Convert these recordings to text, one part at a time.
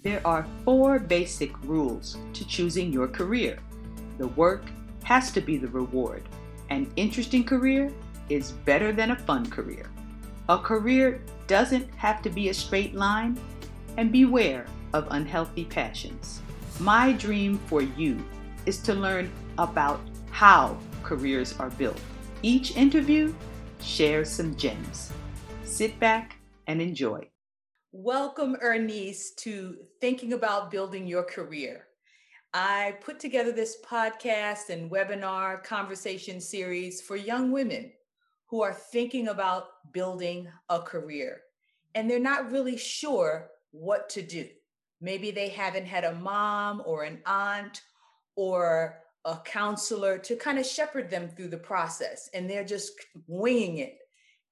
There are four basic rules to choosing your career. The work has to be the reward. An interesting career is better than a fun career. A career doesn't have to be a straight line, and beware of unhealthy passions. My dream for you is to learn about how careers are built. Each interview shares some gems. Sit back and enjoy. Welcome, Ernice, to Thinking About Building Your Career. I put together this podcast and webinar conversation series for young women who are thinking about building a career and they're not really sure what to do. Maybe they haven't had a mom or an aunt or a counselor to kind of shepherd them through the process and they're just winging it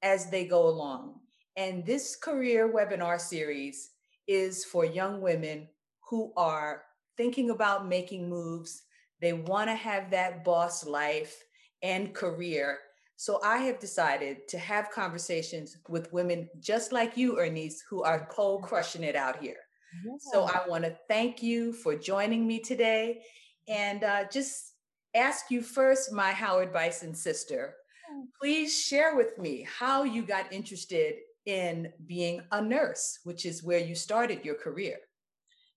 as they go along. And this career webinar series is for young women who are thinking about making moves. They want to have that boss life and career. So I have decided to have conversations with women just like you, Ernice, who are cold crushing it out here. Yeah. So I want to thank you for joining me today and uh, just ask you first, my Howard Bison sister, please share with me how you got interested in being a nurse, which is where you started your career.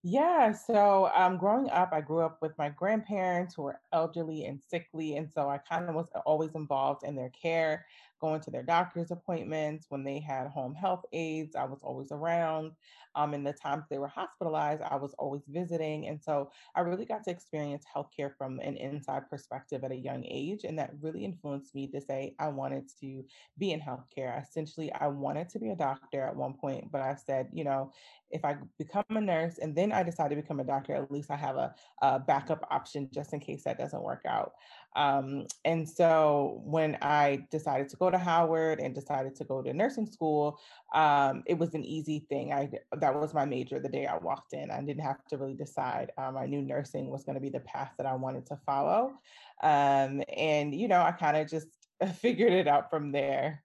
Yeah, so um, growing up, I grew up with my grandparents who were elderly and sickly. And so I kind of was always involved in their care, going to their doctor's appointments. When they had home health aides, I was always around. Um, in the times they were hospitalized, I was always visiting. And so I really got to experience healthcare from an inside perspective at a young age. And that really influenced me to say I wanted to be in healthcare. Essentially, I wanted to be a doctor at one point, but I said, you know, if I become a nurse and then I decide to become a doctor, at least I have a, a backup option just in case that doesn't work out. Um, and so when I decided to go to Howard and decided to go to nursing school, um, it was an easy thing. I that was my major the day I walked in. I didn't have to really decide. Um, I knew nursing was going to be the path that I wanted to follow, um, and you know, I kind of just figured it out from there.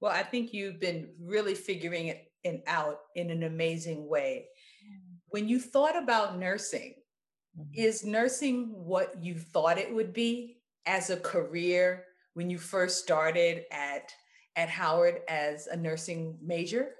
Well, I think you've been really figuring it out in an amazing way. When you thought about nursing. Is nursing what you thought it would be as a career when you first started at at Howard as a nursing major?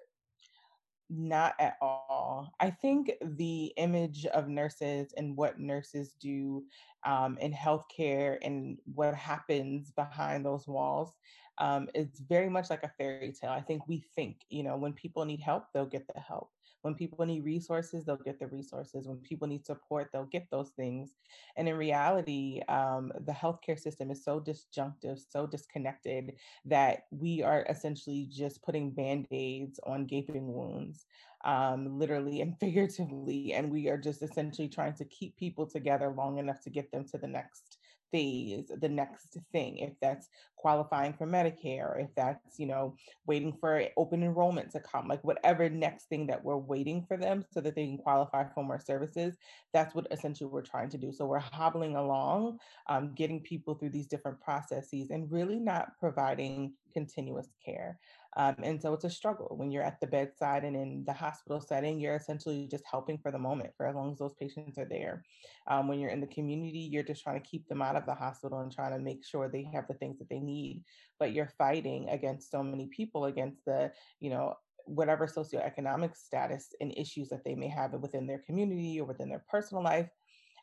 Not at all. I think the image of nurses and what nurses do um, in healthcare and what happens behind those walls um, is very much like a fairy tale. I think we think, you know, when people need help, they'll get the help. When people need resources, they'll get the resources. When people need support, they'll get those things. And in reality, um, the healthcare system is so disjunctive, so disconnected that we are essentially just putting band aids on gaping wounds. Um, literally and figuratively. And we are just essentially trying to keep people together long enough to get them to the next phase, the next thing, if that's qualifying for Medicare, if that's, you know, waiting for open enrollment to come, like whatever next thing that we're waiting for them so that they can qualify for more services, that's what essentially we're trying to do. So we're hobbling along, um, getting people through these different processes and really not providing continuous care. Um, and so it's a struggle when you're at the bedside and in the hospital setting, you're essentially just helping for the moment for as long as those patients are there. Um, when you're in the community, you're just trying to keep them out of the hospital and trying to make sure they have the things that they need. But you're fighting against so many people, against the, you know, whatever socioeconomic status and issues that they may have within their community or within their personal life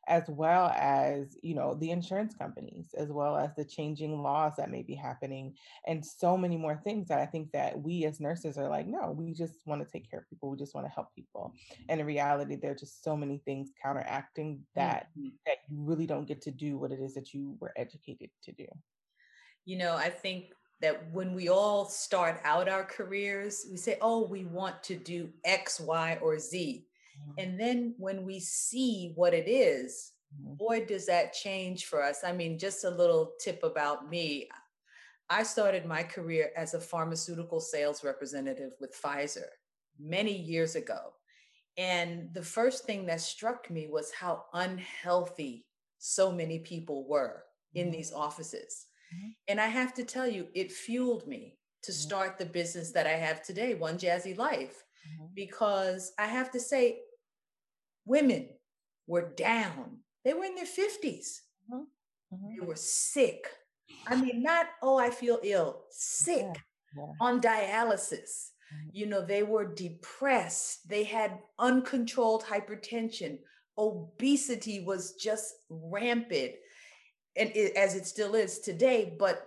as well as you know the insurance companies as well as the changing laws that may be happening and so many more things that i think that we as nurses are like no we just want to take care of people we just want to help people and in reality there are just so many things counteracting that mm-hmm. that you really don't get to do what it is that you were educated to do you know i think that when we all start out our careers we say oh we want to do x y or z. And then when we see what it is, mm-hmm. boy, does that change for us. I mean, just a little tip about me. I started my career as a pharmaceutical sales representative with Pfizer many years ago. And the first thing that struck me was how unhealthy so many people were in mm-hmm. these offices. Mm-hmm. And I have to tell you, it fueled me to mm-hmm. start the business that I have today, One Jazzy Life, mm-hmm. because I have to say, women were down. They were in their 50s. Mm-hmm. Mm-hmm. They were sick. I mean, not, oh, I feel ill, sick yeah. Yeah. on dialysis. Mm-hmm. You know, they were depressed. They had uncontrolled hypertension. Obesity was just rampant, and it, as it still is today. But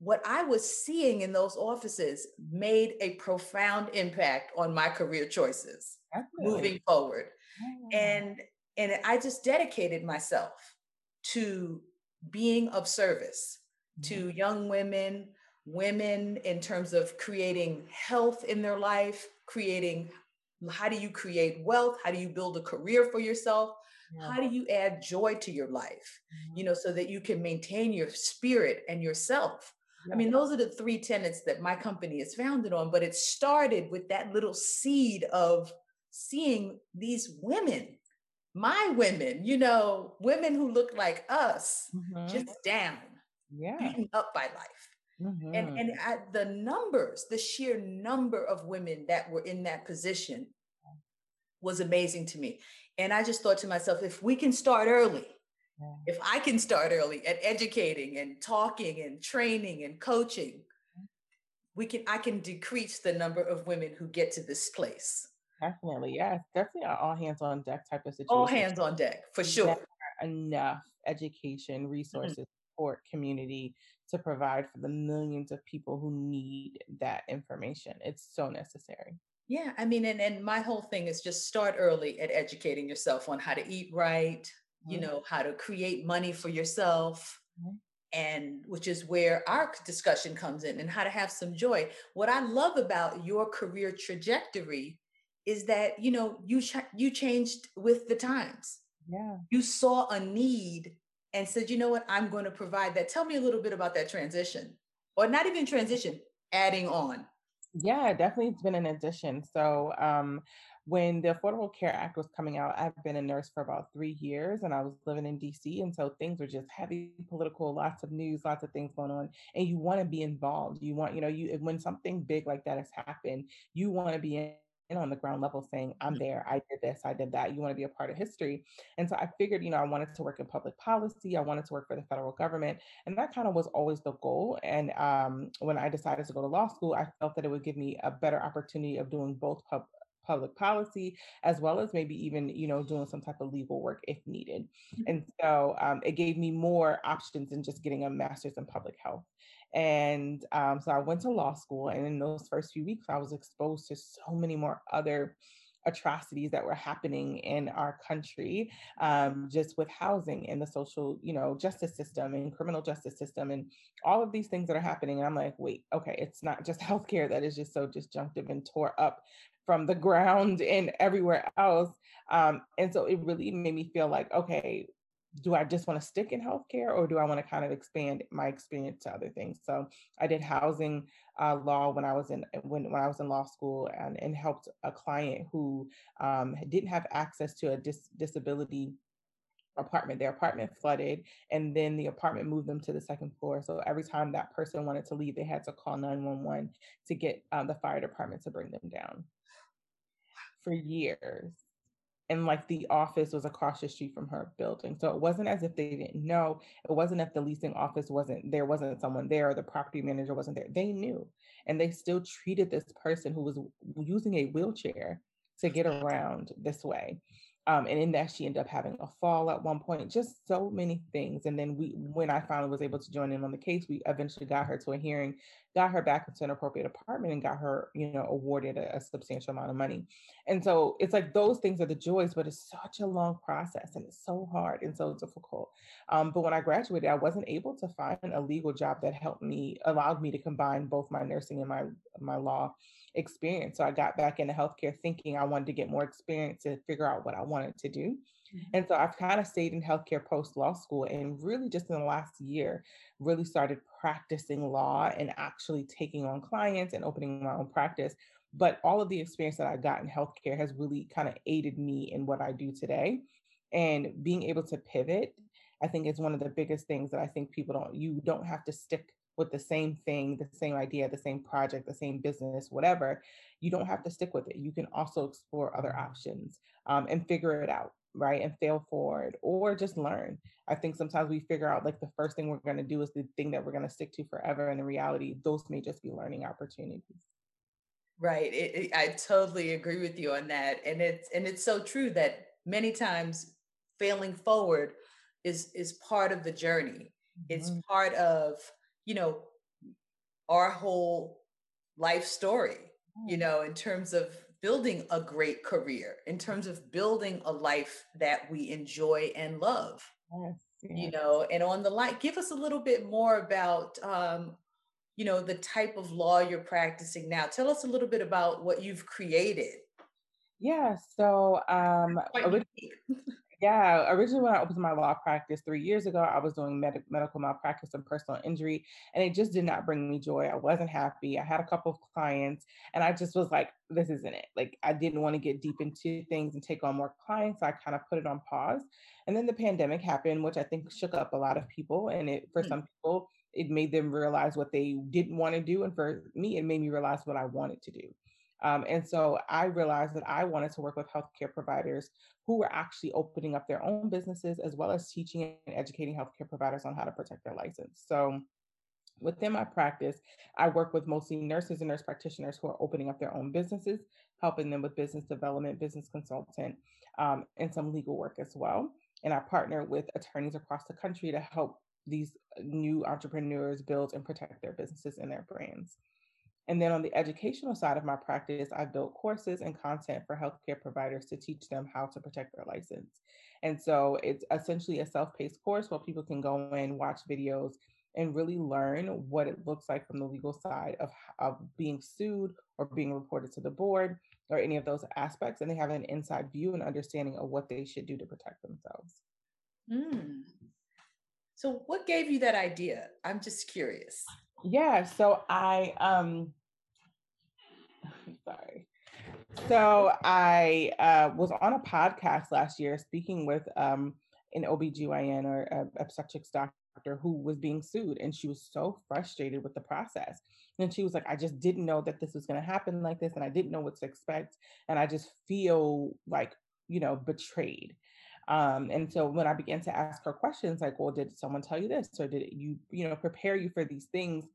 what I was seeing in those offices made a profound impact on my career choices moving forward. Oh. And and I just dedicated myself to being of service mm-hmm. to young women, women in terms of creating health in their life, creating how do you create wealth? How do you build a career for yourself? Yeah. How do you add joy to your life? Mm-hmm. You know, so that you can maintain your spirit and yourself. I mean, those are the three tenets that my company is founded on, but it started with that little seed of seeing these women, my women, you know, women who look like us, mm-hmm. just down, yeah. beaten up by life. Mm-hmm. And, and at the numbers, the sheer number of women that were in that position was amazing to me. And I just thought to myself, if we can start early, yeah. If I can start early at educating and talking and training and coaching, we can I can decrease the number of women who get to this place. Definitely, yes, definitely an all hands on deck type of situation. All hands on deck for sure. Enough education, mm-hmm. resources, mm-hmm. support, community to provide for the millions of people who need that information. It's so necessary. Yeah, I mean, and, and my whole thing is just start early at educating yourself on how to eat right, you know how to create money for yourself mm-hmm. and which is where our discussion comes in and how to have some joy what i love about your career trajectory is that you know you ch- you changed with the times yeah you saw a need and said you know what i'm going to provide that tell me a little bit about that transition or not even transition adding on yeah definitely it's been an addition so um when the Affordable Care Act was coming out, I've been a nurse for about three years and I was living in DC. And so things were just heavy political, lots of news, lots of things going on. And you want to be involved. You want, you know, you when something big like that has happened, you want to be in on the ground level saying, I'm mm-hmm. there, I did this, I did that. You want to be a part of history. And so I figured, you know, I wanted to work in public policy, I wanted to work for the federal government. And that kind of was always the goal. And um, when I decided to go to law school, I felt that it would give me a better opportunity of doing both pub- public policy, as well as maybe even, you know, doing some type of legal work if needed. Mm-hmm. And so um, it gave me more options than just getting a master's in public health. And um, so I went to law school, and in those first few weeks, I was exposed to so many more other atrocities that were happening in our country um, just with housing and the social you know justice system and criminal justice system and all of these things that are happening and i'm like wait okay it's not just healthcare that is just so disjunctive and tore up from the ground and everywhere else. Um, and so it really made me feel like, okay, do I just want to stick in healthcare or do I want to kind of expand my experience to other things? So I did housing uh, law when I was in when, when I was in law school and, and helped a client who um, didn't have access to a dis- disability apartment. Their apartment flooded, and then the apartment moved them to the second floor. So every time that person wanted to leave, they had to call 911 to get um, the fire department to bring them down for years. And like the office was across the street from her building. So it wasn't as if they didn't know. It wasn't if the leasing office wasn't there, wasn't someone there, or the property manager wasn't there. They knew. And they still treated this person who was using a wheelchair to get around this way. Um, and in that, she ended up having a fall at one point, just so many things. And then we, when I finally was able to join in on the case, we eventually got her to a hearing, got her back into an appropriate apartment, and got her, you know, awarded a, a substantial amount of money. And so it's like those things are the joys, but it's such a long process and it's so hard and so difficult. Um, but when I graduated, I wasn't able to find a legal job that helped me, allowed me to combine both my nursing and my my law experience. So I got back into healthcare thinking I wanted to get more experience to figure out what I wanted to do. And so I've kind of stayed in healthcare post law school and really just in the last year, really started practicing law and actually taking on clients and opening my own practice. But all of the experience that I got in healthcare has really kind of aided me in what I do today. And being able to pivot, I think is one of the biggest things that I think people don't, you don't have to stick with the same thing, the same idea, the same project, the same business, whatever, you don't have to stick with it. You can also explore other options um, and figure it out, right? And fail forward or just learn. I think sometimes we figure out like the first thing we're going to do is the thing that we're going to stick to forever. And in reality, those may just be learning opportunities. Right. It, it, I totally agree with you on that. And it's and it's so true that many times failing forward is is part of the journey. It's mm-hmm. part of, you know, our whole life story, you mm. know, in terms of building a great career, in terms of building a life that we enjoy and love. Yes, yes. You know, and on the light, give us a little bit more about um, you know, the type of law you're practicing now. Tell us a little bit about what you've created. Yeah, so um, yeah, originally when I opened my law practice three years ago, I was doing med- medical malpractice and personal injury, and it just did not bring me joy. I wasn't happy. I had a couple of clients, and I just was like, this isn't it. Like, I didn't want to get deep into things and take on more clients. So I kind of put it on pause. And then the pandemic happened, which I think shook up a lot of people. And it, for mm-hmm. some people, it made them realize what they didn't want to do. And for me, it made me realize what I wanted to do. Um, and so I realized that I wanted to work with healthcare providers who were actually opening up their own businesses as well as teaching and educating healthcare providers on how to protect their license. So within my practice, I work with mostly nurses and nurse practitioners who are opening up their own businesses, helping them with business development, business consultant, um, and some legal work as well. And I partner with attorneys across the country to help these new entrepreneurs build and protect their businesses and their brands. And then on the educational side of my practice, I've built courses and content for healthcare providers to teach them how to protect their license. And so it's essentially a self paced course where people can go in, watch videos, and really learn what it looks like from the legal side of, of being sued or being reported to the board or any of those aspects. And they have an inside view and understanding of what they should do to protect themselves. Mm, so what gave you that idea? I'm just curious. Yeah, so I um sorry. So I uh, was on a podcast last year speaking with um, an OBGYN or a obstetrics doctor who was being sued and she was so frustrated with the process. And she was like, I just didn't know that this was going to happen like this and I didn't know what to expect. And I just feel like, you know, betrayed. Um, and so when I began to ask her questions, like, well, did someone tell you this, or did you, you know, prepare you for these things?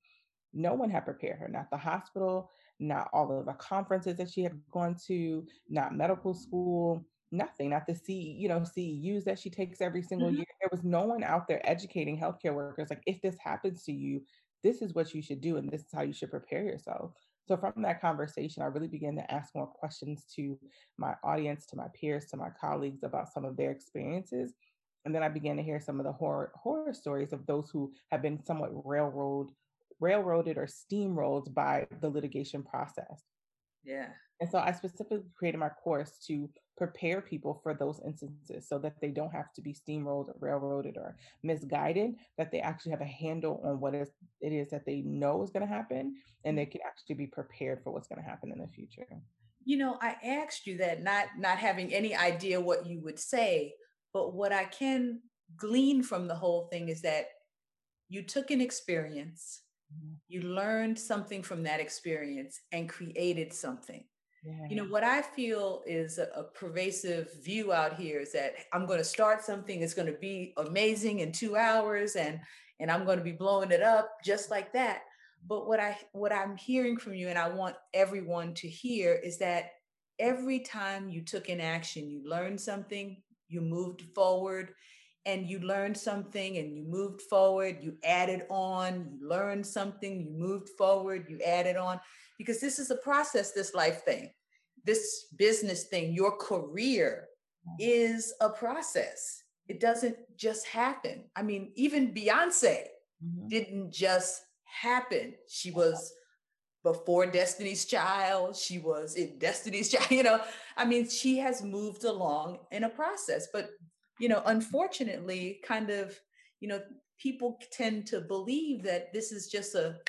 No one had prepared her, not the hospital, not all of the conferences that she had gone to, not medical school, nothing, not the C, you know, CEUs that she takes every single mm-hmm. year. There was no one out there educating healthcare workers like, if this happens to you, this is what you should do, and this is how you should prepare yourself. So from that conversation, I really began to ask more questions to my audience, to my peers, to my colleagues about some of their experiences. And then I began to hear some of the horror horror stories of those who have been somewhat railroad, railroaded or steamrolled by the litigation process. Yeah. And so I specifically created my course to prepare people for those instances so that they don't have to be steamrolled or railroaded or misguided, that they actually have a handle on what is, it is that they know is going to happen and they can actually be prepared for what's going to happen in the future. You know, I asked you that not not having any idea what you would say, but what I can glean from the whole thing is that you took an experience, mm-hmm. you learned something from that experience and created something yeah. You know, what I feel is a, a, pervasive view out here is that I'm going to start something that's going to be amazing in two hours and and I'm going to be blowing it up just like that. But what I what I'm hearing from you and I want everyone to hear is that every time you took an action, you learned something, you moved forward, and you learned something and you moved forward, you added on, you learned something, you moved forward, you added on, because this is a process, this life thing, this business thing, your career is a process. It doesn't just happen. I mean, even Beyonce mm-hmm. didn't just happen. She was before Destiny's Child, she was in Destiny's Child, you know. I mean, she has moved along in a process, but you know, unfortunately, kind of, you know, people tend to believe that this is just a,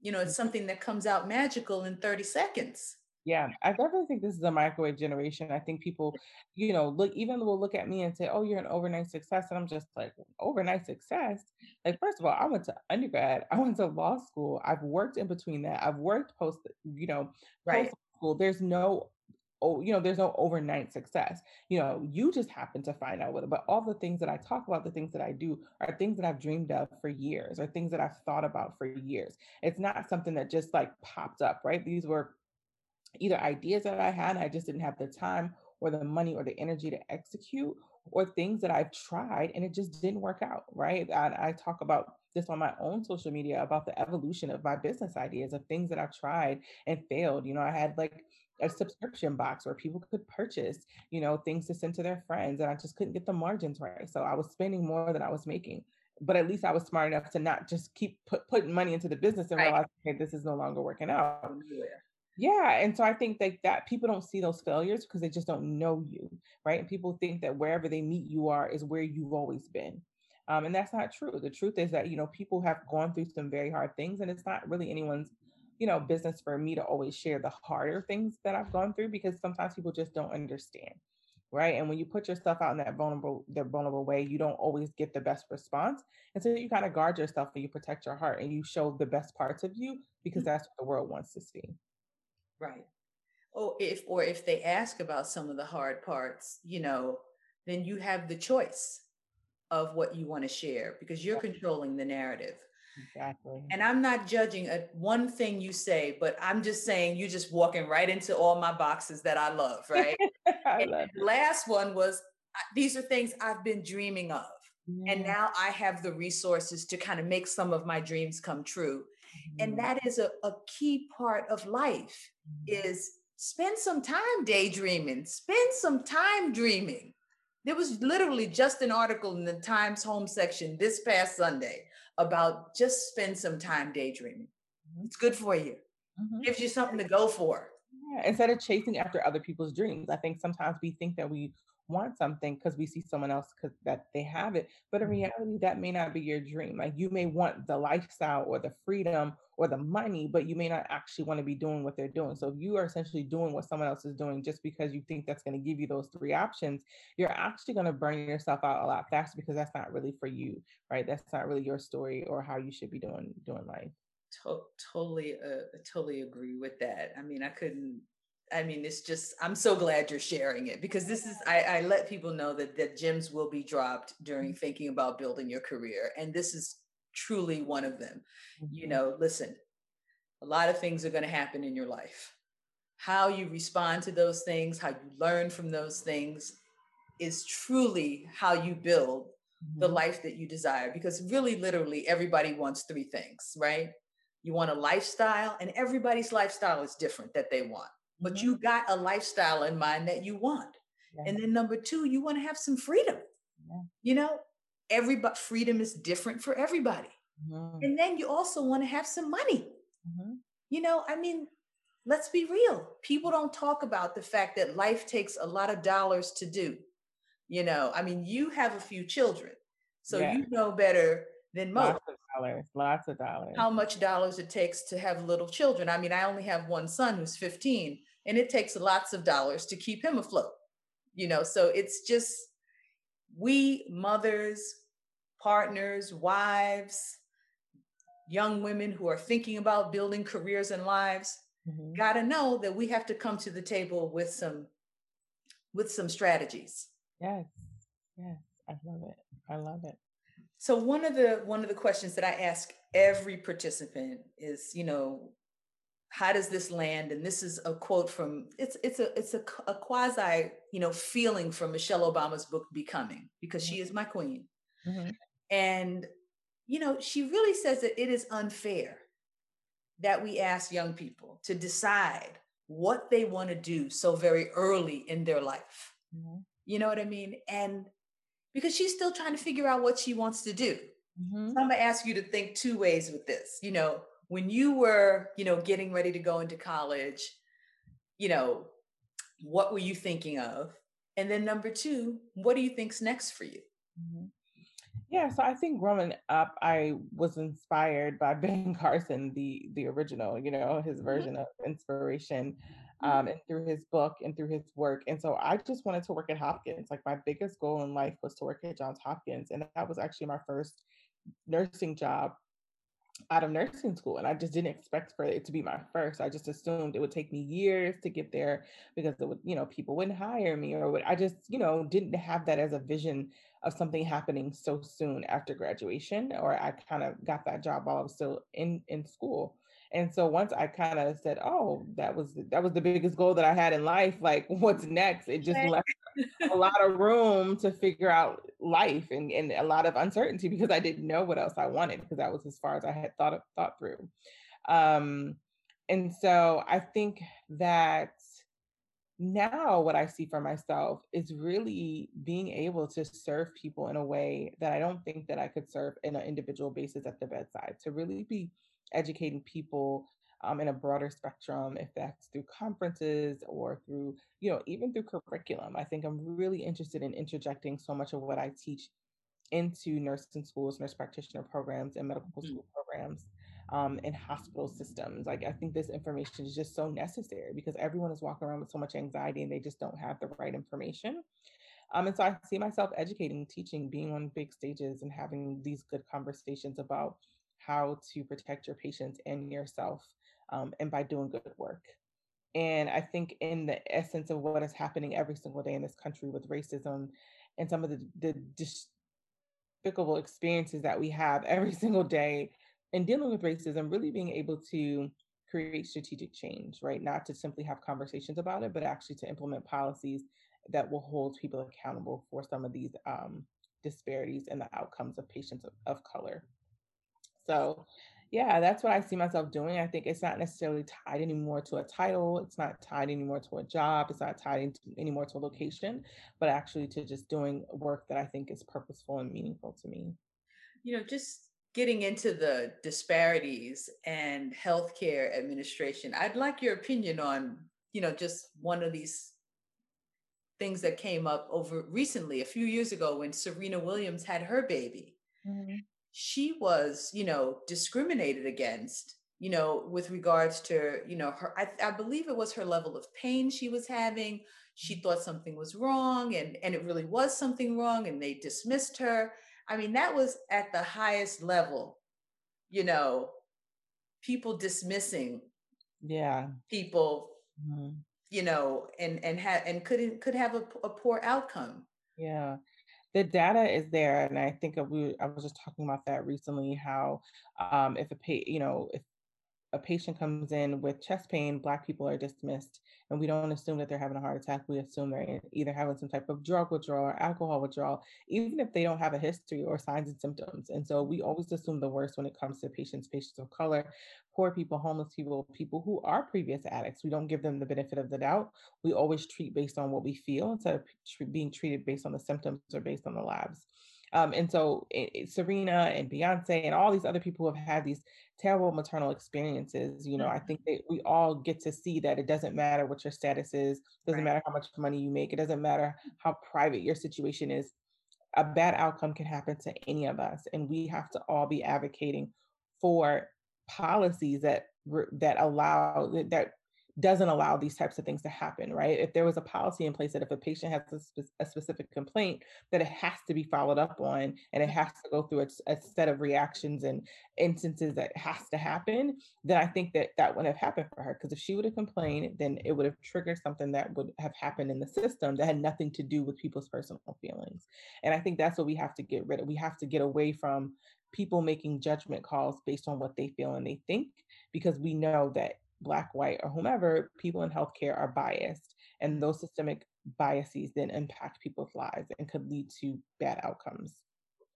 you know, it's something that comes out magical in 30 seconds. Yeah, I definitely think this is a microwave generation. I think people, you know, look even will look at me and say, "Oh, you're an overnight success," and I'm just like, "Overnight success?" Like, first of all, I went to undergrad, I went to law school, I've worked in between that, I've worked post, you know, right. post school. There's no oh, you know, there's no overnight success. You know, you just happen to find out what but all the things that I talk about, the things that I do are things that I've dreamed of for years or things that I've thought about for years. It's not something that just like popped up, right? These were either ideas that I had, I just didn't have the time or the money or the energy to execute, or things that I've tried and it just didn't work out, right? I talk about this on my own social media about the evolution of my business ideas of things that I've tried and failed. You know, I had like a subscription box where people could purchase, you know, things to send to their friends, and I just couldn't get the margins right. So I was spending more than I was making. But at least I was smart enough to not just keep put, putting money into the business and right. realize, okay, this is no longer working out. Yeah. And so I think that, that people don't see those failures because they just don't know you, right? And people think that wherever they meet you are is where you've always been. Um, and that's not true. The truth is that, you know, people have gone through some very hard things and it's not really anyone's you know, business for me to always share the harder things that I've gone through because sometimes people just don't understand. Right. And when you put yourself out in that vulnerable, that vulnerable way, you don't always get the best response. And so you kind of guard yourself and you protect your heart and you show the best parts of you because mm-hmm. that's what the world wants to see. Right. Oh, if or if they ask about some of the hard parts, you know, then you have the choice of what you want to share because you're controlling the narrative. Exactly. And I'm not judging a, one thing you say, but I'm just saying you're just walking right into all my boxes that I love, right? I love the last one was these are things I've been dreaming of. Yeah. And now I have the resources to kind of make some of my dreams come true. And mm-hmm. that is a, a key part of life mm-hmm. is spend some time daydreaming, spend some time dreaming. There was literally just an article in the Times home section this past Sunday about just spend some time daydreaming. Mm-hmm. It's good for you. Mm-hmm. Gives you something to go for. Yeah, instead of chasing after other people's dreams. I think sometimes we think that we want something because we see someone else because that they have it but in mm-hmm. reality that may not be your dream like you may want the lifestyle or the freedom or the money but you may not actually want to be doing what they're doing so if you are essentially doing what someone else is doing just because you think that's going to give you those three options you're actually going to burn yourself out a lot faster because that's not really for you right that's not really your story or how you should be doing doing life to- totally uh, totally agree with that i mean i couldn't I mean, it's just, I'm so glad you're sharing it because this is, I, I let people know that, that gems will be dropped during mm-hmm. thinking about building your career. And this is truly one of them. You mm-hmm. know, listen, a lot of things are going to happen in your life. How you respond to those things, how you learn from those things is truly how you build mm-hmm. the life that you desire. Because really, literally, everybody wants three things, right? You want a lifestyle, and everybody's lifestyle is different that they want but mm-hmm. you got a lifestyle in mind that you want. Yeah. And then number two, you want to have some freedom. Yeah. You know, everybody freedom is different for everybody. Mm-hmm. And then you also want to have some money. Mm-hmm. You know, I mean, let's be real. People don't talk about the fact that life takes a lot of dollars to do. You know, I mean, you have a few children, so yeah. you know better than most. Lots of dollars, lots of dollars. How much dollars it takes to have little children. I mean, I only have one son who's 15, and it takes lots of dollars to keep him afloat you know? So it's just we mothers partners wives young women who are thinking about building careers and lives mm-hmm. got to know that we have to come to the table with some with some strategies. Yes yes. I love it. I love it. So one of the one of the questions that i ask every participant is you know how does this land? And this is a quote from it's it's a it's a, a quasi you know feeling from michelle obama's book becoming because she is my queen. Mm-hmm. and you know she really says that it is unfair that we ask young people to decide what they want to do so very early in their life. Mm-hmm. you know what i mean? And because she's still trying to figure out what she wants to do. Mm-hmm. so i'm going to ask you to think two ways with this you know when you were, you know, getting ready to go into college, you know, what were you thinking of? And then number two, what do you think's next for you? Mm-hmm. Yeah, so I think growing up, I was inspired by Ben Carson, the the original, you know, his mm-hmm. version of inspiration. mm-hmm. um, and through his book and through his work. And so I just wanted to work at Hopkins. Like my biggest goal in life was to work at Johns Hopkins. And that was actually my first nursing job out of nursing school and I just didn't expect for it to be my first. I just assumed it would take me years to get there because it would, you know, people wouldn't hire me or would, I just, you know, didn't have that as a vision of something happening so soon after graduation or I kind of got that job while I was still in in school. And so once I kind of said, "Oh, that was that was the biggest goal that I had in life. Like, what's next?" It just left a lot of room to figure out life and, and a lot of uncertainty because I didn't know what else I wanted because that was as far as I had thought of, thought through. Um, and so I think that now what I see for myself is really being able to serve people in a way that I don't think that I could serve in an individual basis at the bedside. To really be educating people um, in a broader spectrum, if that's through conferences or through, you know, even through curriculum. I think I'm really interested in interjecting so much of what I teach into nursing schools, nurse practitioner programs, and medical mm-hmm. school programs. Um, and hospital systems. Like, I think this information is just so necessary because everyone is walking around with so much anxiety and they just don't have the right information. Um, and so I see myself educating, teaching, being on big stages, and having these good conversations about how to protect your patients and yourself um, and by doing good work. And I think, in the essence of what is happening every single day in this country with racism and some of the, the despicable experiences that we have every single day in dealing with racism, really being able to create strategic change, right? Not to simply have conversations about it, but actually to implement policies that will hold people accountable for some of these um, disparities and the outcomes of patients of, of color. So, yeah, that's what I see myself doing. I think it's not necessarily tied anymore to a title. It's not tied anymore to a job. It's not tied anymore to a location, but actually to just doing work that I think is purposeful and meaningful to me. You know, just getting into the disparities and healthcare administration, I'd like your opinion on, you know, just one of these things that came up over recently, a few years ago, when Serena Williams had her baby. Mm-hmm she was, you know, discriminated against, you know, with regards to, you know, her, I, I believe it was her level of pain she was having. She mm-hmm. thought something was wrong and, and it really was something wrong and they dismissed her. I mean, that was at the highest level, you know, people dismissing yeah people mm-hmm. you know and and have and could could have a, a poor outcome yeah the data is there and i think we i was just talking about that recently how um, if a pay you know if a patient comes in with chest pain, Black people are dismissed, and we don't assume that they're having a heart attack. We assume they're either having some type of drug withdrawal or alcohol withdrawal, even if they don't have a history or signs and symptoms. And so we always assume the worst when it comes to patients, patients of color, poor people, homeless people, people who are previous addicts. We don't give them the benefit of the doubt. We always treat based on what we feel instead of being treated based on the symptoms or based on the labs. Um, and so it, it, Serena and Beyonce and all these other people who have had these terrible maternal experiences, you know, I mm-hmm. think that we all get to see that it doesn't matter what your status is, doesn't right. matter how much money you make, it doesn't matter how private your situation is. A bad outcome can happen to any of us, and we have to all be advocating for policies that that allow that doesn't allow these types of things to happen, right? If there was a policy in place that if a patient has a, spe- a specific complaint, that it has to be followed up on and it mm-hmm. has to go through a, a, set of reactions and instances that has to happen, then I think that that wouldn't have happened for her. Because if she would have complained, then it would have triggered something that would have happened in the system that had nothing to do with people's personal feelings. And I think that's what we have to get rid of. We have to get away from people making judgment calls based on what they feel and they think because we know that black, white, or whomever, people in healthcare are biased. And those systemic biases then impact people's lives and could lead to bad outcomes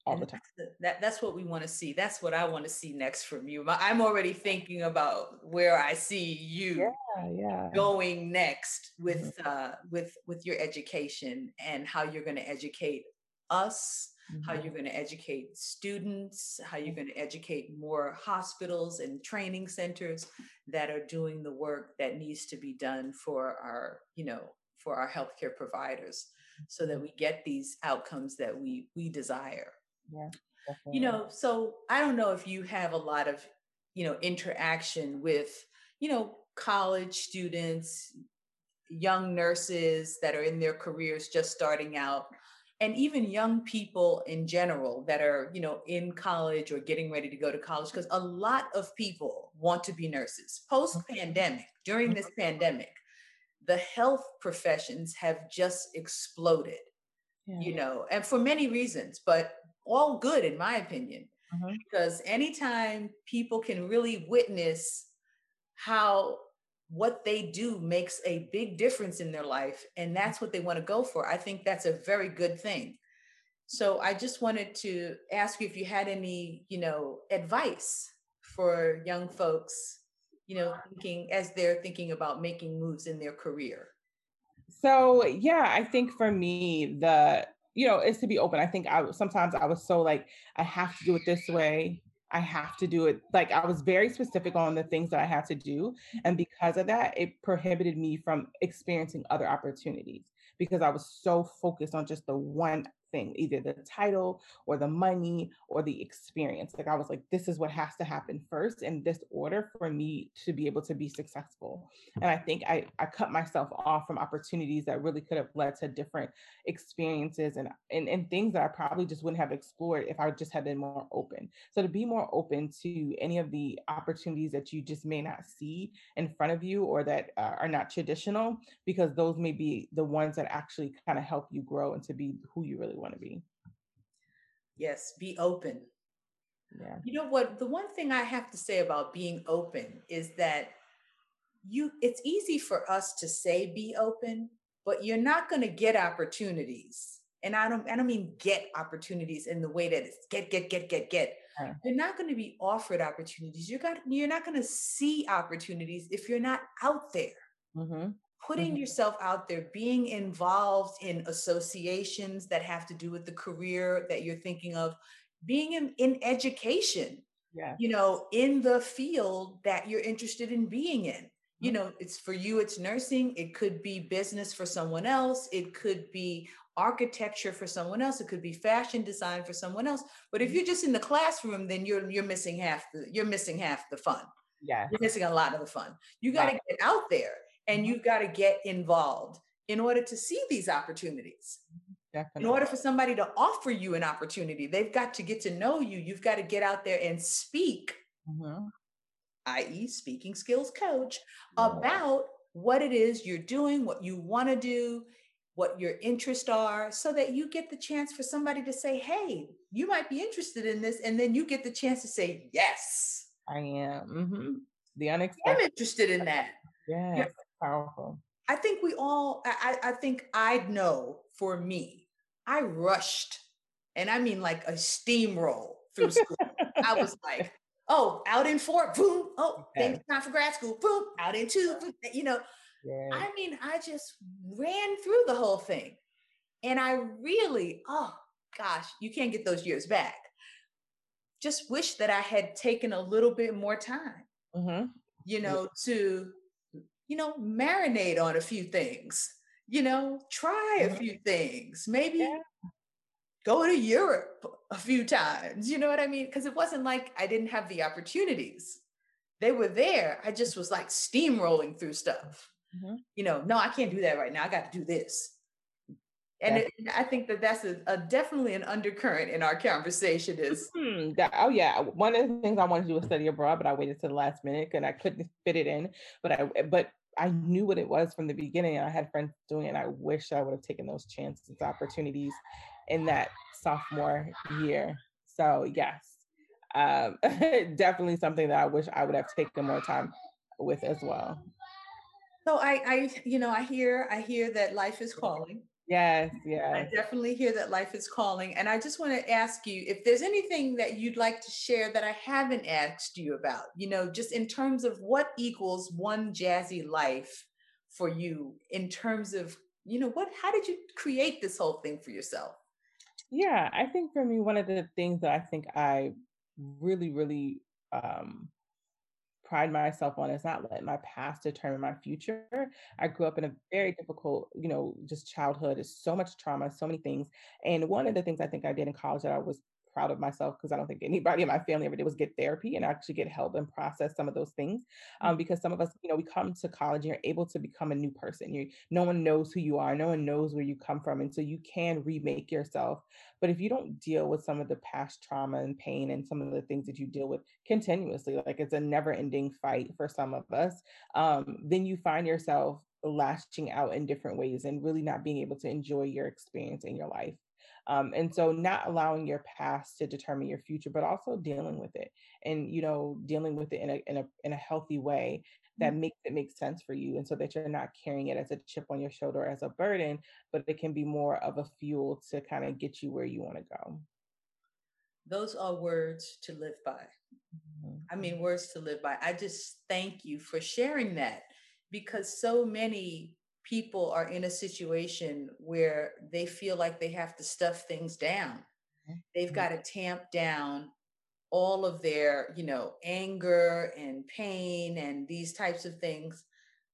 all and the time. That, that's what we want to see. That's what I want to see next from you. I'm already thinking about where I see you yeah, yeah. going next with mm-hmm. uh, with with your education and how you're going to educate us mm-hmm. how you're going to educate students, how you're going to educate more hospitals and training centers that are doing the work that needs to be done for our, you know, for our healthcare providers so that we get these outcomes that we we desire. Yeah. Definitely. You know, so I don't know if you have a lot of, you know, interaction with, you know, college students, young nurses that are in their careers just starting out and even young people in general that are you know in college or getting ready to go to college because a lot of people want to be nurses post pandemic during this pandemic the health professions have just exploded yeah. you know and for many reasons but all good in my opinion mm-hmm. because anytime people can really witness how what they do makes a big difference in their life and that's what they want to go for. I think that's a very good thing. So i just wanted to ask you if you had any you know advice for young folks you know thinking as they're thinking about making moves in their career. So yeah i think for me the you know is to be open. I think i sometimes i was so like i have to do it this way I have to do it. Like I was very specific on the things that I had to do. And because of that, it prohibited me from experiencing other opportunities because I was so focused on just the one thing, either the title or the money or the experience. Like I was like, this is what has to happen first in this order for me to be able to be successful. And I think I, I cut myself off from opportunities that really could have led to different experiences and, and, and things that I probably just wouldn't have explored if I just had been more open. So to be more open to any of the opportunities that you just may not see in front of you or that uh, are not traditional, because those may be the ones that actually kind of help you grow and to be who you really want to be. Yes, be open. Yeah. You know what? The one thing I have to say about being open is that you it's easy for us to say be open, but you're not going to get opportunities. And I don't I don't mean get opportunities in the way that it's get get get get get. Right. You're not going to be offered opportunities. You got you're not going to see opportunities if you're not out there. Mm-hmm putting mm-hmm. yourself out there, being involved in associations that have to do with the career that you're thinking of, being in, in education, yeah. you know, in the field that you're interested in being in. You mm-hmm. know, it's for you, it's nursing, it could be business for someone else, it could be architecture for someone else, it could be fashion design for someone else. But if mm-hmm. you're just in the classroom, then you're you're missing half the you're missing half the fun. Yeah. You're missing a lot of the fun. You got to right. get out there and you've got to get involved in order to see these opportunities. Definitely. In order for somebody to offer you an opportunity, they've got to get to know you. You've got to get out there and speak, mm-hmm. i.e., speaking skills coach, about what it is you're doing, what you want to do, what your interests are, so that you get the chance for somebody to say, Hey, you might be interested in this. And then you get the chance to say, Yes, I am. Mm-hmm. The unexpected. I'm interested in that. Yes powerful. I think we all, I, I think I'd know for me, I rushed, and I mean like a steamroll through school. I was like, oh, out in four, boom, oh, okay. time for grad school, boom, out in two, boom, you know. Yeah. I mean, I just ran through the whole thing. And I really, oh gosh, you can't get those years back. Just wish that I had taken a little bit more time, mm-hmm. you know, to you know, marinate on a few things, you know, try a few things, maybe yeah. go to Europe a few times, you know what I mean? Because it wasn't like I didn't have the opportunities. They were there. I just was like steamrolling through stuff. Mm-hmm. You know, no, I can't do that right now. I got to do this. And it, I think that that's a, a, definitely an undercurrent in our conversation is. Mm-hmm. That, oh yeah, one of the things I wanted to do was study abroad, but I waited to the last minute and I couldn't fit it in. But I, but I knew what it was from the beginning. And I had friends doing it. And I wish I would have taken those chances, opportunities in that sophomore year. So yes, um, definitely something that I wish I would have taken more time with as well. So I, I, you know, I hear, I hear that life is calling Yes, yeah. I definitely hear that life is calling. And I just want to ask you if there's anything that you'd like to share that I haven't asked you about, you know, just in terms of what equals one jazzy life for you in terms of, you know, what, how did you create this whole thing for yourself? Yeah, I think for me, one of the things that I think I really, really um, pride myself on is not letting my past determine my future. I grew up in a very difficult, you know, just childhood. It's so much trauma, so many things. And one of the things I think I did in college that I was proud of myself because I don't think anybody in my family ever did was get therapy and actually get help and process some of those things. Um, mm. because some of us, you know, we come to college and you're able to become a new person. You no one knows who you are, no one knows where you come from. And so you can remake yourself. But if you don't deal with some of the past trauma and pain and some of the things that you deal with continuously, like it's a never-ending fight for some of us, um, then you find yourself lashing out in different ways and really not being able to enjoy your experience in your life. Um, and so not allowing your past to determine your future, but also dealing with it and, you know, dealing with it in a, in a, in a healthy way that mm-hmm. makes it make sense for you. And so that you're not carrying it as a chip on your shoulder, as a burden, but it can be more of a fuel to kind of get you where you want to go. Those are words to live by. Mm-hmm. I mean, words to live by. I just thank you for sharing that because so many people are in a situation where they feel like they have to stuff things down. Mm-hmm. They've got to tamp down all of their, you know, anger and pain and these types of things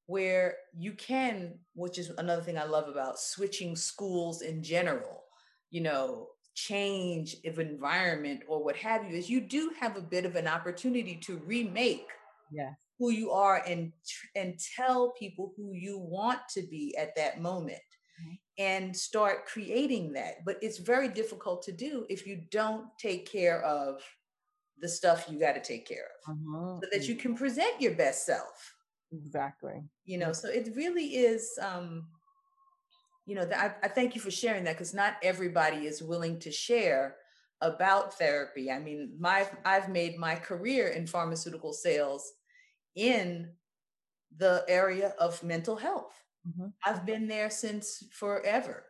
where you can, which is another thing I love about switching schools in general, you know, change of environment or what have you, is you do have a bit of an opportunity to remake yes who you are and and tell people who you want to be at that moment mm-hmm. and start creating that. But it's very difficult to do if you don't take care of the stuff you got to take care of mm-hmm. so that you can present your best self. Exactly. You know so it really is um you know I, I thank you for sharing that because not everybody is willing to share about therapy. I mean my i've made my career in pharmaceutical sales in the area of mental health. Mm-hmm. I've been there since forever.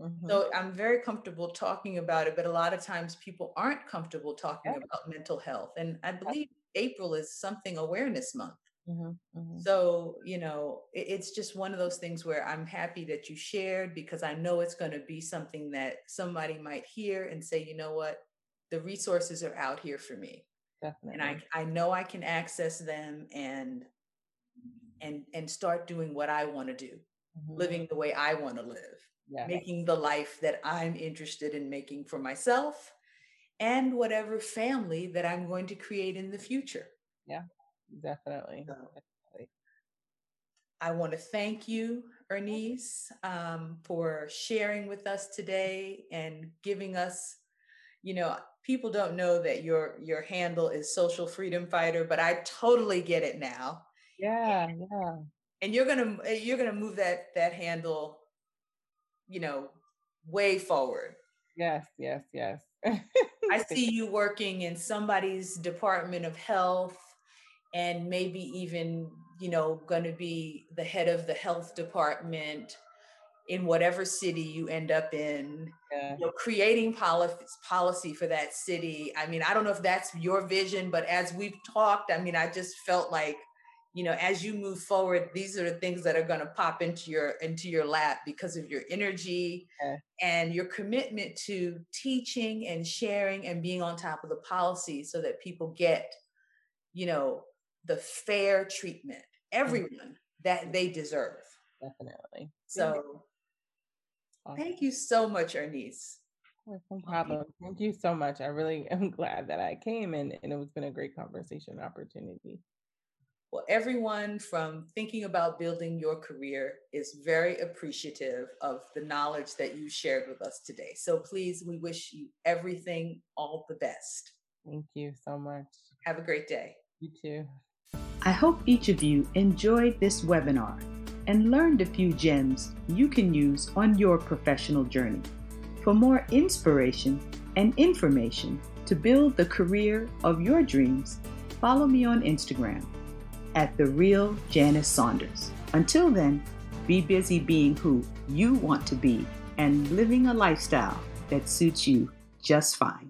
Mm-hmm. So I'm very comfortable talking about it, but a lot of times people aren't comfortable talking yeah. about mental health. And I believe April is something awareness month. Mm-hmm. mm-hmm. So, you know, it, it's just one of those things where I'm happy that you shared because I know it's going to be something that somebody might hear and say, you know what, the resources are out here for me. Definitely. And I, I know I can access them and and and start doing what I want to do, mm-hmm. living the way I want to live, yeah. making the life that I'm interested in making for myself and whatever family that I'm going to create in the future. Yeah, definitely. So, definitely. I want to thank you, Ernice, um, for sharing with us today and giving us, you know, people don't know that your your handle is social freedom fighter, but I totally get it now. Yeah, yeah. And you're gonna you're gonna move that that handle, you know, way forward. Yes, yes, yes. I see you working in somebody's department of health and maybe even, you know, going to be the head of the health department in whatever city you end up in yeah. you know, creating policy policy for that city i mean i don't know if that's your vision but as we've talked i mean i just felt like you know as you move forward these are the things that are going to pop into your into your lap because of your energy yeah. and your commitment to teaching and sharing and being on top of the policy so that people get you know the fair treatment mm-hmm. everyone mm-hmm. that they deserve definitely so Awesome. Thank you so much, Ernice. No problem. Thank you so much. I really am glad that I came and, and it was been a great conversation opportunity. Well, everyone from thinking about building your career is very appreciative of the knowledge that you shared with us today. So please, we wish you everything, all the best. Thank you so much. Have a great day. You too. I hope each of you enjoyed this webinar and learned a few gems you can use on your professional journey. For more inspiration and information to build the career of your dreams, follow me on Instagram at The Real Janice Saunders. Until then, be busy being who you want to be and living a lifestyle that suits you just fine.